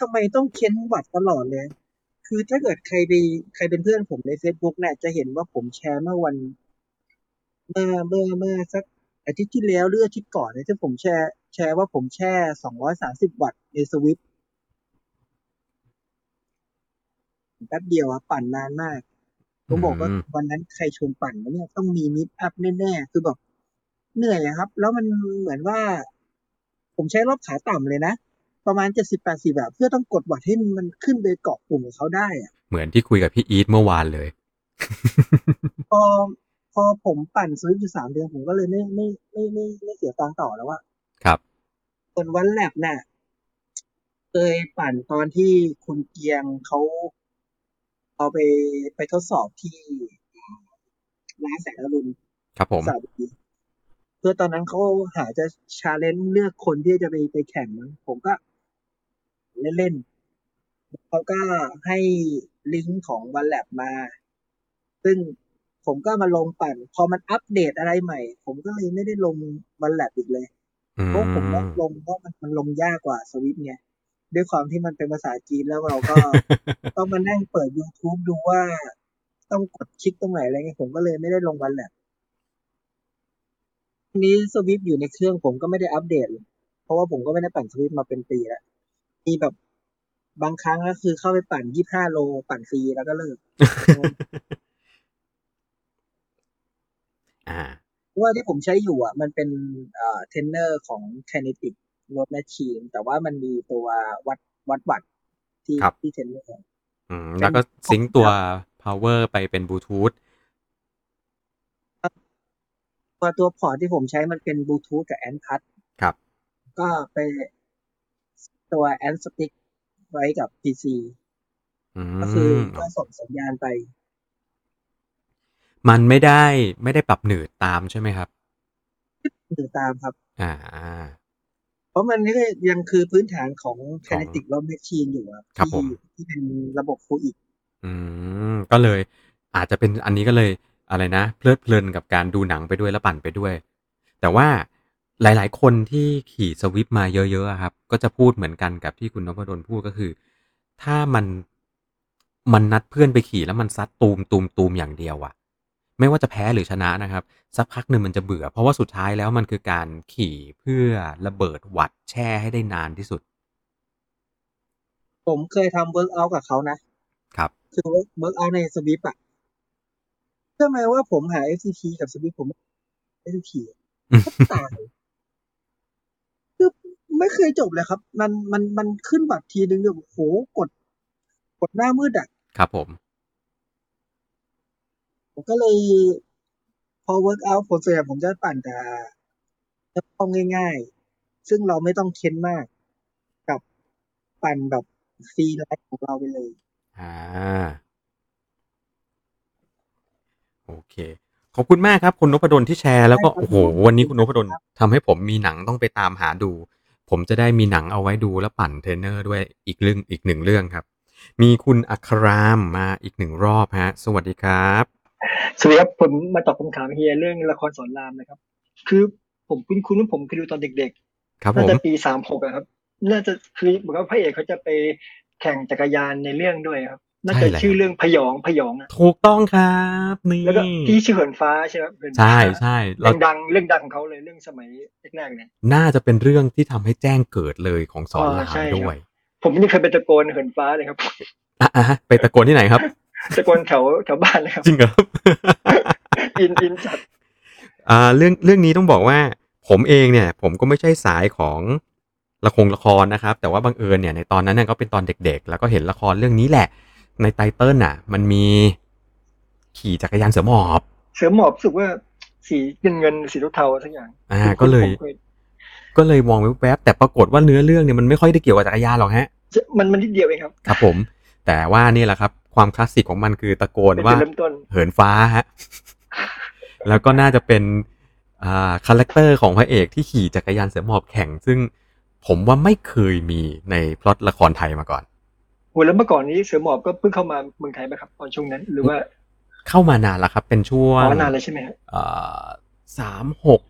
ทำไมต้องเค้นวัตต์ตลอดเลย คือถ้าเกิดใครไปใครเป็นเพื่อนผมใน Facebook เนี่ยจะเห็นว่าผมแชร์เมื่อวัน เมื่อเมื่อเมื่อสักอาทิตย์ที่แล้วหรืออาทิตย์ก่อนเนี่ยที่ผมแชร์ แชร์ว่าผมแช่สองร้อยสามสิบวัตต์ใน Zwiftแป๊บเดียวอะปั่นนานมากผมบอกว่าวันนั้นใครชวนปั่นวะเนี่ยต้องมีมิดอัพแน่ๆ คือแบบเหนื่อยอะครับ แล้วมันเหมือนว่า ผมใช้รอบขาต่ำเลยนะ ประมาณเจ็ดสิบแปดสิบแบบเพื่อต้องกดวัดให้มันขึ้นไปเกาะกลุ่มของเขาได้อะเหมือนที่คุยกับพี่อีทเมื่อวานเลย พอพอผมปั่นสวิฟอยู่สามเดือนผมก็เลยไม่ไม่ไม่ไม่ไม่เสียตังค์ต่อแล้วอะครับ ส่วนวันแลบน่ะเคยปั่นตอนที่คุณเกียงเขาเอาไปไปทดสอบที่ร้านแสงอรุณครับผมสระบุรีเพื่อตอนนั้นเขาหาจะ challenge เลือกคนที่จะไปไปแข่งมั้งผมก็เล่นๆเขาก็ให้ลิงก์ของ OneLap มา ซึ่งผมก็มาลงปั่น พอมันอัปเดตอะไรใหม่ ผมก็เลยไม่ได้ลงวันแลบอีกเลยอื เพราะผมมว่าลงเพราะมันมันลงยากกว่าสวิฟไงด้วยความที่มันเป็นภาษาจีนแล้วเราก็ ต้องมานั่งเปิด YouTube ดูว่า ต้องกดคลิกตรงไหนอะไรเงี้ยผมก็เลยไม่ได้ลงวันแลบทีนี้สวิฟอยู่ในเครื่องผมก็ไม่ได้อัปเดตเลยเพราะว่าผมก็ไม่ได้ปั่นสวิฟมาเป็นปีแล้วมีแบบบางครั้งก็คือเข้าไปปั่นยี่ห้าโลปั่นฟรีแล้วก็เลิกอ่าเพราะว่าที่ผมใช้อยู่อะ มันเป็นเอ่อ เทรนเนอร์ของ Kinetic Road Machine แต่ว่ามันมีตัววัดวัดวัตต์ที่ครับที่เทรนเนอร์อืมแล้วก็ sync ตัว power ไปเป็นบลูทูธตัวตัว power ที่ผมใช้มันเป็นบลูทูธกับ ANT+ ครับ ก็ไปตัว ANT stick ไว้กับ PC อืก็คือมก็ส่งสัญญาณไป มันไม่ได้ไม่ได้ปรับหนืดตามใช่ไหมครับ ถือตามครับ อ่า เพราะมันนี่ก็ยังคือพื้นฐานของ Kinetic Road Machine อยู่อะครับที่ผมที่เป็นระบบฟูอีกอืม ก็เลย อาจจะเป็นอันนี้ก็เลยอะไรนะ เพลิดเพลินกับการดูหนังไปด้วยแล้วปั่นไปด้วย แต่ว่าหลาย ๆ คนที่ขี่สวิฟมาเยอะๆอะครับ ก็จะพูดเหมือนกันกับที่คุณนพดลพูดก็คือ ถ้ามันมันนัดเพื่อนไปขี่แล้วมันซัดตูมตูมตูมอย่างเดียวอะ ไม่ว่าจะแพ้หรือชนะนะครับ สักพักหนึ่งมันจะเบื่อ เพราะว่าสุดท้ายแล้วมันคือการขี่เพื่อระเบิดวัตต์แช่ให้ได้นานที่สุด ผมเคยทำ workout กับเขานะ ครับ คือ workout ใน Zwift อะเชื่อไหมว่าผมหา FTP กับ Zwift ผมไม่ได้ขี่ตายคือไม่เคยจบเลยครับ มันมันมันขึ้นวัตต์ทีนึงเนี่ยโอ้โหกด กดหน้ามืดอะครับผม ผมก็เลย พอ workout ผมส่วนใหญ่ผมจะปั่นแต่จะต้องง่าย ๆ ซึ่งเราไม่ต้องเค้นมาก กับปั่นแบบ free ride ของเราไปเลย อ่า โอเค ขอบคุณมากครับ คุณนพดลที่แชร์แล้วก็ได้ครับโอ้โหวันนี้คุณนพดลทำให้ผมมีหนังต้องไปตามหาดู ผมจะได้มีหนังเอาไว้ดูแล้วปั่นเทรนเนอร์ด้วยอีกเรื่องอีกหนึ่งเรื่องครับ มีคุณอัครามมาอีกหนึ่งรอบฮะ สวัสดีครับ สวัสดีครับผมมาตอบคำถามเฮียเรื่องละครสอนรามนะครับ คือผมคุ้นคุ้นว่าผมเคยดูตอนเด็กครับๆผน่ามจะปีสามหกครับ น่าจะคือเหมือนกับพระเอกเขาจะไปแข่งจักรยานในเรื่องด้วยครับ น่าใช่จะแล้วชื่อเรื่องพยองพยองอะถูกต้องครับนี่แล้วก็ที่ชื่อเหินฟ้าใช่ไหมครับเหินฟ้าใช่ใช่เราเรื่องดังเรื่องดังของเขาเลยเรื่องสมัยแรกๆเนี่ยน่าจะเป็นเรื่องที่ทำให้แจ้งเกิดเลยของสอนอ๋อรามใช่ครับด้วย ผมนี่เคยไปตะโกนเหินฟ้าเลยครับอะอะไปตะโกนที่ไหนครับ ตะโกนแถวแถวบ้านเลยครับจริงเหรอครับอินอินจัดอ่าเรื่องเรื่องนี้ต้องบอกว่า ผมเองเนี่ย ผมก็ไม่ใช่สายของละครละครนะครับ แต่ว่าบังเอิญเนี่ยในตอนนั้นเนี่ยก็เป็นตอนเด็ก ๆ แล้วก็เห็นละครเรื่องนี้แหละ ในไตเติลน่ะ มันมีขี่จักรยานเสือหมอบ เสือหมอบรู้สึกว่าสีเงินเงินสีเทาๆสักอย่าง อ่า ก็เลยผมคก็เลยมองแวบๆแต่ปรากฏว่าเนื้อเรื่องเนี่ยมันไม่ค่อยได้เกี่ยวกับจักรยานหรอกฮะ มันมันนิดเดียวเองครับ ครับผม แต่ว่านี่แหละครับ ความคลาสสิกของมันคือตะโกนเป็นว่าจุดเริ่มต้นเหินฟ้าฮะแล้วก็น่าจะเป็นอ่า character ของพระเอกที่ขี่จักรยานเสือหมอบแข่ง ซึ่งผมว่าไม่เคยมีในพล็อตละครไทยมาก่อนโอ้แล้วเมื่อก่อนนี้เสือหมอบก็เพิ่งเข้ามาเมืองไทยไหมครับตอนช่วงนั้นหรือว่าเข้ามานานแล้วครับ เป็นช่วงอ๋อนานเลยใช่ไหมครับสามหก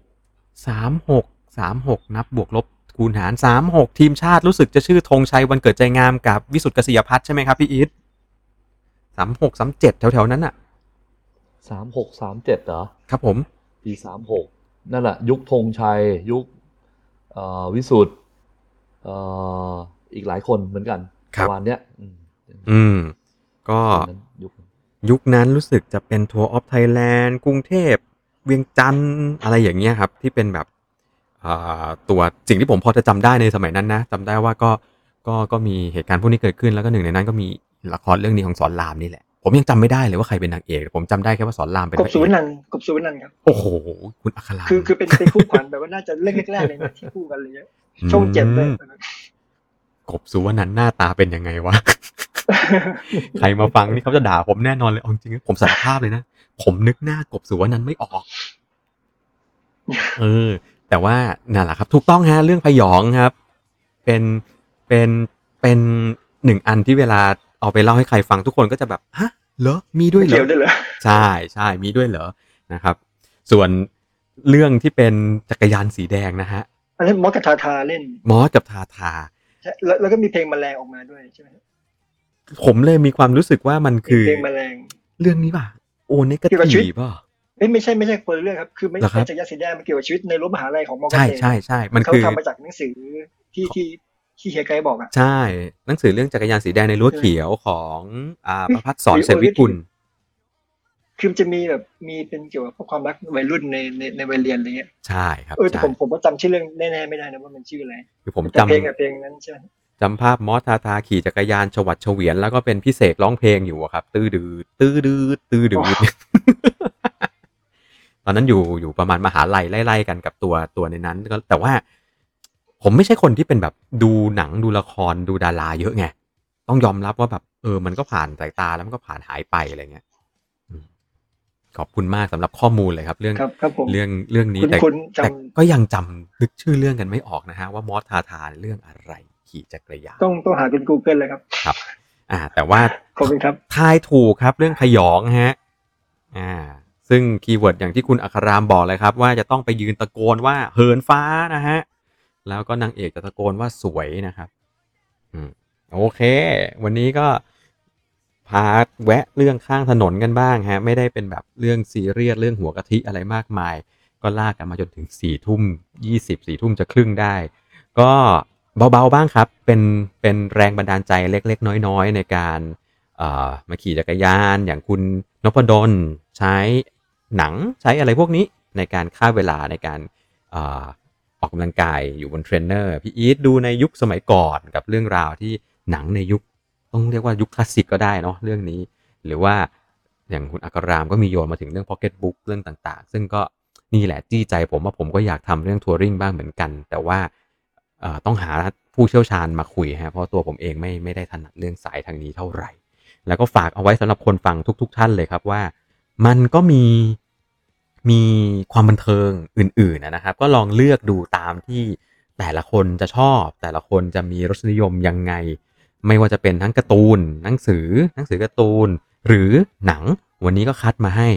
สามหกสามหกนับบวกลบคูณหารสามหกทีมชาติรู้สึกจะชื่อธงชัยวันเกิดใจงามกับวิสุทธิ์กษิยพัฒน์ใช่ไหมครับพี่อีท สามหกสามเจ็ดแถวๆนั้นอะสามหกสามเจ็ดเหรอ ครับผม ปีสามหกนั่นแหละ ยุคธงชัย ยุคเอ่อวิสุทธ์เอ่ออีกหลายคนเหมือนกันครับประมาณเนี้ย อืมอืมก็ตอนนั้นยุคนั้นยุคนั้นรู้สึกจะเป็น Tour of Thailand กรุงเทพ เวียงจันทร์อะไรอย่างเงี้ยครับ ที่เป็นแบบอ่าตัวสิ่งที่ผมพอจะจำได้ในสมัยนั้นนะจำได้ว่าก็ก็ก็มีเหตุการณ์พวกนี้เกิดขึ้นแล้วก็หนึ่งในนั้นก็มี ละครเรื่องนี้ของสอนรามนี่แหละ ผมยังจำไม่ได้เลยว่าใครเป็นนางเอกผมจำได้แค่ว่าสอนรามเป็นกพบระสุวรรเอกณันท์กบสุวรรณันท์ครับโอ้โหคุณอัคราคือคือเป็นเป็นคู่ขวัญแบบว่าน่าจะเรื่องแรกๆเลยนะที่คู่กันเลยอะช่องเจ็ดเลยอืมกบสุวรรณันท์หน้าตาเป็นยังไงวะใครมาฟังนี่เขาจะด่าผมแน่นอนเลยเอาจริงๆผมสารภาพเลยนะผมนึกหน้ากบสุวรรณันท์ไม่ออก เออ แต่ว่านั่นแหละครับ ถูกต้องฮะเรื่องพยองครับ เป็นเป็นเป็นหนึ่งอันที่เวลา เอาไปเล่าให้ใครฟังทุกคนก็จะแบบฮะเหรอมีด้วยเหรเกี่ยอวด้วยเหรอใช่ใช่มีด้วยเหรอนะครับ ส่วนเรื่องที่เป็นจักรยานสีแดงนะฮะอันนั้นมอสกับทาทาเล่นมอสกับทาทาใช่แล้วแล้วก็มีเพลงแมลงออกมาด้วยใช่ไหมผมเลยมีความรู้สึกว่ามันคือเพลงแมลงเรื่องนี้ป่ะโอเนกาเกี่ยวกับชีวิทีตป่ะเอ้ยไม่ใช่ไม่ใช่คนละเรื่องครับ คือไม่เหรอครับใช่จากรยานสีแดงมันเกี่ยวกับชีวิตในรั้วมหาลัยของมอเกษใช่ตรใช่ใช่มันเขาคือทำมาจากหนังสือที่ที่ ที่เฮียไกด์บอกอะใช่ หนังสือเรื่องจักรยานสีแดงในรั้วเขียวของอ่าประพัฒสอนหรือเสนวิกุลคือมันจะมีแบบมีเป็นเกี่ยวกับพวกความรักวัยรุ่นในในในวัยเรียนอะไรเงี้ยใช่ครับเออแต่ใช่ผมผมก็จำชื่อเรื่องแน่ๆไม่ได้นะว่ามันชื่ออะไรคือผมแต่จำเพลงกับเพลงนั้นใช่ไหมจำภาพมอสทาทาขี่จักรยานชวัดเฉวียน แล้วก็เป็นพี่เสกร้องเพลงอยู่อะครับ ตื้อดืดตื้อดืดตื้อดืดตอนนั้นอยู่อยู่ประมาณมหาลัยไล่ๆกันกับตัวตัวในนั้นก็แต่ว่า ผมไม่ใช่คนที่เป็นแบบดูหนังดูละครดูดาราเยอะไง ต้องยอมรับว่าแบบ เออ มันก็ผ่านสายตาแล้วมันก็ผ่านหายไปอะไรเงี้ยอืมขอบคุณมากสำหรับข้อมูลเลยครับ เรื่องครับครับผมเรื่องเรื่องนี้คุณแต่คุณจแต่ก็ยังจำนึกชื่อเรื่องกันไม่ออกนะฮะว่ามอสทาทาเรื่องอะไร ขี่จักรยานำต้องต้องหาเป็น Google เลยครับครับ อ่า แต่ว่าขอบคุณครับทายถูกครับ เรื่องพยองฮะ อ่า ซึ่ง keyword อย่างที่คุณอัครามบอกเลยครับ ว่าจะต้องไปยืนตะโกนว่าเหินฟ้านะฮะ แล้วก็นางเอกจะตะโกนว่าสวยนะครับอืมโอเค วันนี้ก็พาแวะเรื่องข้างถนนกันบ้างฮะ ไม่ได้เป็นแบบเรื่องซีเรียสเรื่องหัวกะทิอะไรมากมาย ก็ลากกันมาจนถึงสี่ทุ่มยี่สิบสี่ทุ่มจะครึ่งได้ ก็เบาๆบ้างครับ เป็นเป็นแรงบันดาลใจเล็ก ๆ น้อย ๆ ในการมาขี่จักรยาน อย่างคุณนพดลใช้หนังใช้อะไรพวกนี้ในการฆ่าเวลาในการ ออกกำลังกายอยู่บนเทรนเนอร์พี่อีทดูในยุคสมัยก่อนกับเรื่องราวที่หนังในยุคต้องเรียกว่ายุคคลาสสิกก็ได้เนาะเรื่องนี้ หรือว่าอย่างคุณอัครามก็มีโยนมาถึงเรื่องพ็อกเก็ตบุ๊กเรื่องต่างๆ ซึ่งก็นี่แหละจี้ใจผมว่าผมก็อยากทำเรื่อง touring บ้างเหมือนกัน แต่ว่าต้องหาผู้เชี่ยวชาญมาคุยฮะเพราะตัวผมเองไม่ไม่ได้ถนัดเรื่องสายทางนี้เท่าไหร่ แล้วก็ฝากเอาไว้สำหรับคนฟังทุก ๆ ท่านเลยครับว่า มันก็มี มีความบันเทิงอื่นๆนะครับ ก็ลองเลือกดูตามที่แต่ละคนจะชอบ แต่ละคนจะมีรสนิยมยังไง ไม่ว่าจะเป็นทั้งการ์ตูน หนังสือ หนังสือการ์ตูน หรือหนัง วันนี้ก็คัดมาให้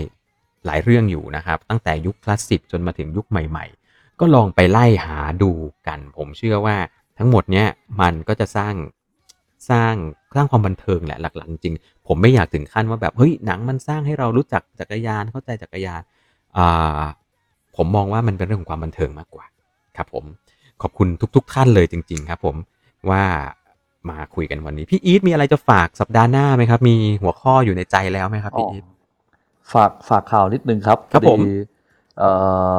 หลายเรื่องอยู่นะครับ ตั้งแต่ยุคคลาสสิกจนมาถึงยุคใหม่ ๆ ก็ลองไปไล่หาดูกัน ผมเชื่อว่าทั้งหมดเนี้ยมันก็จะสร้างสร้างสร้างความบันเทิงแหละหลักๆจริง ผมไม่อยากถึงขั้นว่าแบบเฮ้ยหนังมันสร้างให้เรารู้จักจักรยานเข้าใจจักรยาน ผมมองว่ามันเป็นเรื่องของความบันเทิงมากกว่าครับผมขอบคุณทุก ๆ ท่านเลยจริง ๆ ครับ ผมว่ามาคุยกันวันนี้ พี่อีทมีอะไรจะฝากสัปดาห์หน้าไหมครับ มีหัวข้ออยู่ในใจแล้วไหมครับอ๋อพี่อีทฝากฝากข่าวนิดนึงครับครับพอผมดีเอ่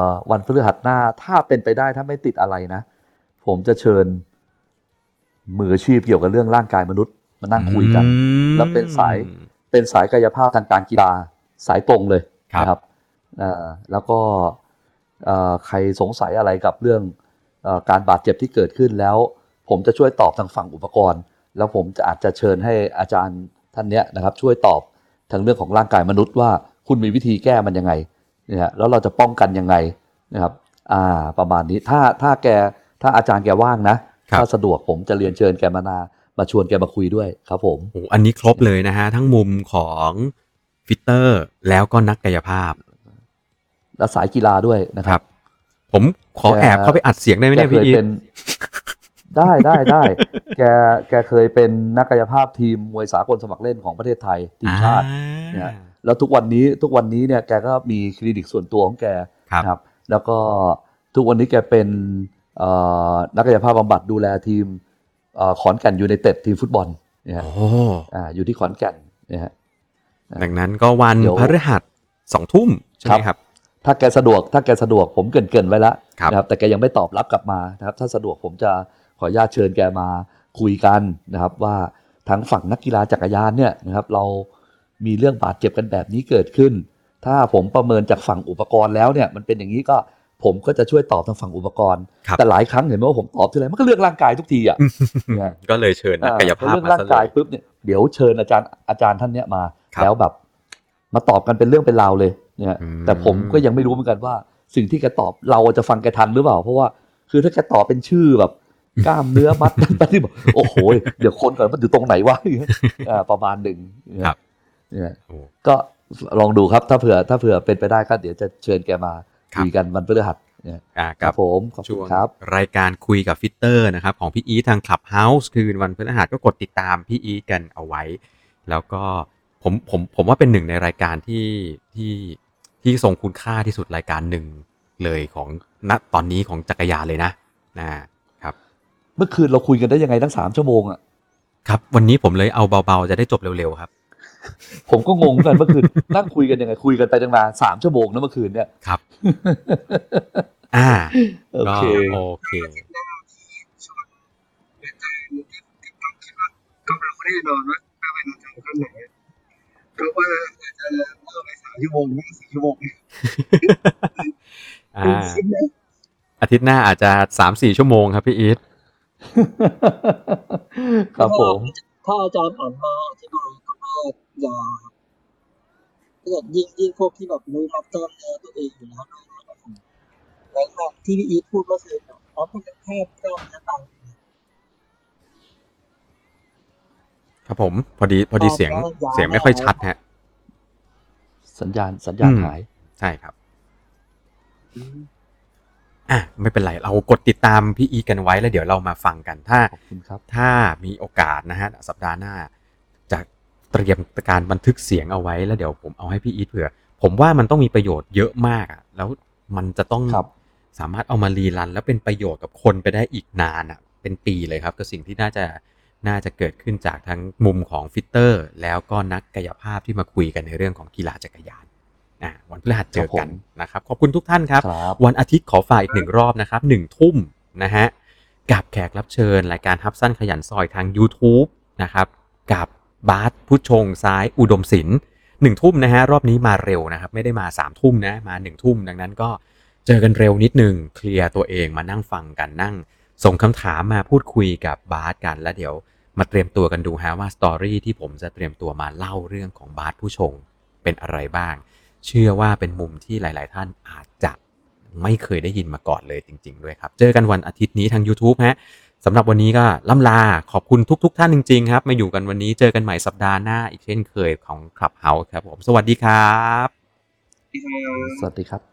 อวันพฤหัสหน้าถ้าเป็นไปได้ถ้าไม่ติดอะไรนะ ผมจะเชิญ มืออาชีพเกี่ยวกับเรื่องร่างกายมนุษย์มานั่งคุยกันอืมแล้วเป็นสายเป็นสายกายภาพทางการกีฬาสายตรงเลยครับนะครับเอ่อ แล้วก็เอ่อใครสงสัยอะไรกับเรื่องเอ่อการบาดเจ็บที่เกิดขึ้นแล้ว ผมจะช่วยตอบทางฝั่งอุปกรณ์ แล้วผมจะอาจจะเชิญให้อาจารย์ท่านเนี้ยนะครับ ช่วยตอบทางเรื่องของร่างกายมนุษย์ว่าคุณมีวิธีแก้มันยังไงเนี่ยแล้วเราจะป้องกันยังไงนะครับอ่าประมาณนี้ถ้าถ้าแกถ้าอาจารย์แกว่างนะครับถ้าสะดวกผมจะเรียนเชิญแกมานามาชวนแกมาคุยด้วยครับผมโอ้อันนี้ครบเลยนะฮะ ทั้งมุมของฟิตเตอร์แล้วก็นักกายภาพ และสายกีฬาด้วยนะคครัรับบผมขอแอบเข้าไปอัดเสียงได้ไหมแกเนี่ยเคพี่ยอีทเป็นได้ได้ได้แกแกเคยเป็นนักกายภาพทีมมวยสากลสมัครเล่นของประเทศไทยทีมชาติเนี่ยแล้วทุกวันนี้ทุกวันนี้เนี่ยแกก็มีคลินิกส่วนตัวของแกครับนะครับแล้วก็ทุกวันนี้แกเป็นเอ่อนักกายภาพบำบัดดูแลทีมเอ่อขอนแก่นยูไนเต็ดทีมฟุตบอลเนี่ยโอ้อ่าอยู่ที่ขอนแก่นเนี่ยฮะดังนั้นก็วันเดี๋ยวพฤหัสสองทุ่มใช่ไหมครับ ถ้าแกสะดวก ถ้าแกสะดวกผมเกรินๆไว้แล้วครับนะครับ แต่แกยังไม่ตอบรับกลับมานะครับ ถ้าสะดวกผมจะขออนุญาตเชิญแกมาคุยกันนะครับว่าทั้งฝั่งนักกีฬาจักรยานเนี่ยนะครับ เรามีเรื่องบาดเจ็บกันแบบนี้เกิดขึ้น ถ้าผมประเมินจากฝั่งอุปกรณ์แล้วเนี่ยมันเป็นอย่างนี้ก็ผมก็จะช่วยตอบทางฝั่งอุปกรณ์ครับแต่หลายครั้งเห็นไหมว่าผมตอบทีไรมันก็เรื่องร่างกายทุกทีอะเนี่ยก็เลยเชิญนักกายภาพเรื่องมาร่างซะเลกายยปุ๊บเนี่ยเดี๋ยวเชิญอาจารย์อาจารย์ท่านเนี้ยมาครับแล้วแบบ มาตอบกันเป็นเรื่องเป็นราวเลยเนี่ยอืมแต่ผมก็ยังไม่รู้เหมือนกันว่า สิ่งที่แกตอบเราจะฟังแกทันหรือเปล่า เพราะว่าคือถ้าแกตอบเป็นชื่อแบบกล้ามเนื้อมัดนั่นที่บอกโอ้โหเดี๋ยวคนก่อนมันอยู่ตรงไหนวะอ่าประมาณหนึ่งเนี่ยครับเนี่ยโอ้ก็ลองดูครับถ้าเผื่อถ้าเผื่อเป็นไปได้ก็เดี๋ยวจะเชิญแกมาครับคุยกันวันพฤหัสเนี่ยอ่าคกัรับบผมขอบช่คุวณงครับ รายการคุยกับฟิตเตอร์นะครับ ของพี่อีททาง Clubhouse คืนวันพฤหัสก็กดติดตามพี่อีทกันเอาไว้ แล้วก็ ผมผมผมว่าเป็นหนึ่งในรายการที่ที่ที่ทรงคุณค่าที่สุดรายการหนึ่งเลยของณตอนนี้ของจักรยานเลยนะนะครับ เมื่อคืนเราคุยกันได้ยังไงตั้งสามชั่วโมงอะครับ วันนี้ผมเลยเอาเบาๆ จะได้จบเร็วๆครับ ผมก็งงเหมือนกันเมื่อคืนนั่งคุยกันยังไงคุยกันไปตั้งนานสามชั่วโมงนะเมื่อคืนเนี่ยครับ อ่าโอก็เคโอเคก็รู้แน่นอนว่าถ้าเป็นอาจารย์คนไหน ก็ว่าอาจจะเล่าไปสามชั่วโมงไม่สี่ชั่วโมงอ่าอาทิตย์หน้าอาจจะสามสี่ชั่วโมงครับพี่อีทครับผมถ้าอาจารย์อ่านมาอธิบายก็ว่าอย่าถ้าเกิดยิ่งยิ่งพวกที่แบบรู้รับกล้ามเนื้อตัวเองอยู่แล้วแล้วก็ที่พี่อีทพูดเมื่อคืนอ๋อมันเป็นแค่กล้ามเนื้อตาม ครับผม พอดีพอดีเสียงเสียงไม่ค่อยชัดฮะ สัญญาณสัญญาณอืมหาย ใช่ครับอะไม่เป็นไรเรากดติดตามพี่อีทกันไว้แล้วเดี๋ยวเรามาฟังกันถ้าขอบคุณครับถ้ามีโอกาสนะฮะสัปดาห์หน้า จะเตรียมการบันทึกเสียงเอาไว้แล้วเดี๋ยวผมเอาให้พี่อีทเผื่อ ผมว่ามันต้องมีประโยชน์เยอะมากอะแล้วมันจะต้องครับสามารถเอามารีรัน แล้วเป็นประโยชน์กับคนไปได้อีกนานอะเป็นปีเลยครับกับสิ่งที่น่าจะ น่าจะเกิดขึ้นจากทั้งมุมของฟิตเตอร์ แล้วก็นักกายภาพที่มาคุยกันในเรื่องของกีฬาจักรยานอะวันพฤหัสเจอกันครับผมนะครับ ขอบคุณทุกท่านครับครับ วันอาทิตย์ขอฝากอีกหนึ่งรอบนะครับหนึ่งทุ่มนะฮะกับแขกรับเชิญ รายการฮับสั้นขยันซอยทาง YouTube นะครับ กับบาสผู้ชงซ้ายอุดมศิลป์หนึ่งทุ่มนะฮะรอบนี้มาเร็วนะครับ ไม่ได้มาสามทุ่มนะมาหนึ่งทุ่มดังนั้นก็เจอกันเร็วนิดนึงเคลียร์ตัวเองมานั่งฟังกันนั่ง ส่งคำถามมาพูดคุยกับบาสกันแล้วเดี๋ยว มาเตรียมตัวกันดูฮะว่าสตอรี่ที่ผมจะเตรียมตัวมาเล่าเรื่องของบาสผู้ชงเป็นอะไรบ้าง เชื่อว่าเป็นมุมที่หลาย ๆ ท่านอาจจะไม่เคยได้ยินมาก่อนเลยจริง ๆ ด้วยครับ เจอกันวันอาทิตย์นี้ทาง YouTube ฮะสำหรับวันนี้ก็ล่ำลาขอบคุณทุกๆท่านจริง ๆ ครับมาอยู่กันวันนี้เจอกันใหม่สัปดาห์หน้าอีกเช่นเคยของ Clubhouse ครับผม สวัสดีครับ สวัสดีครับ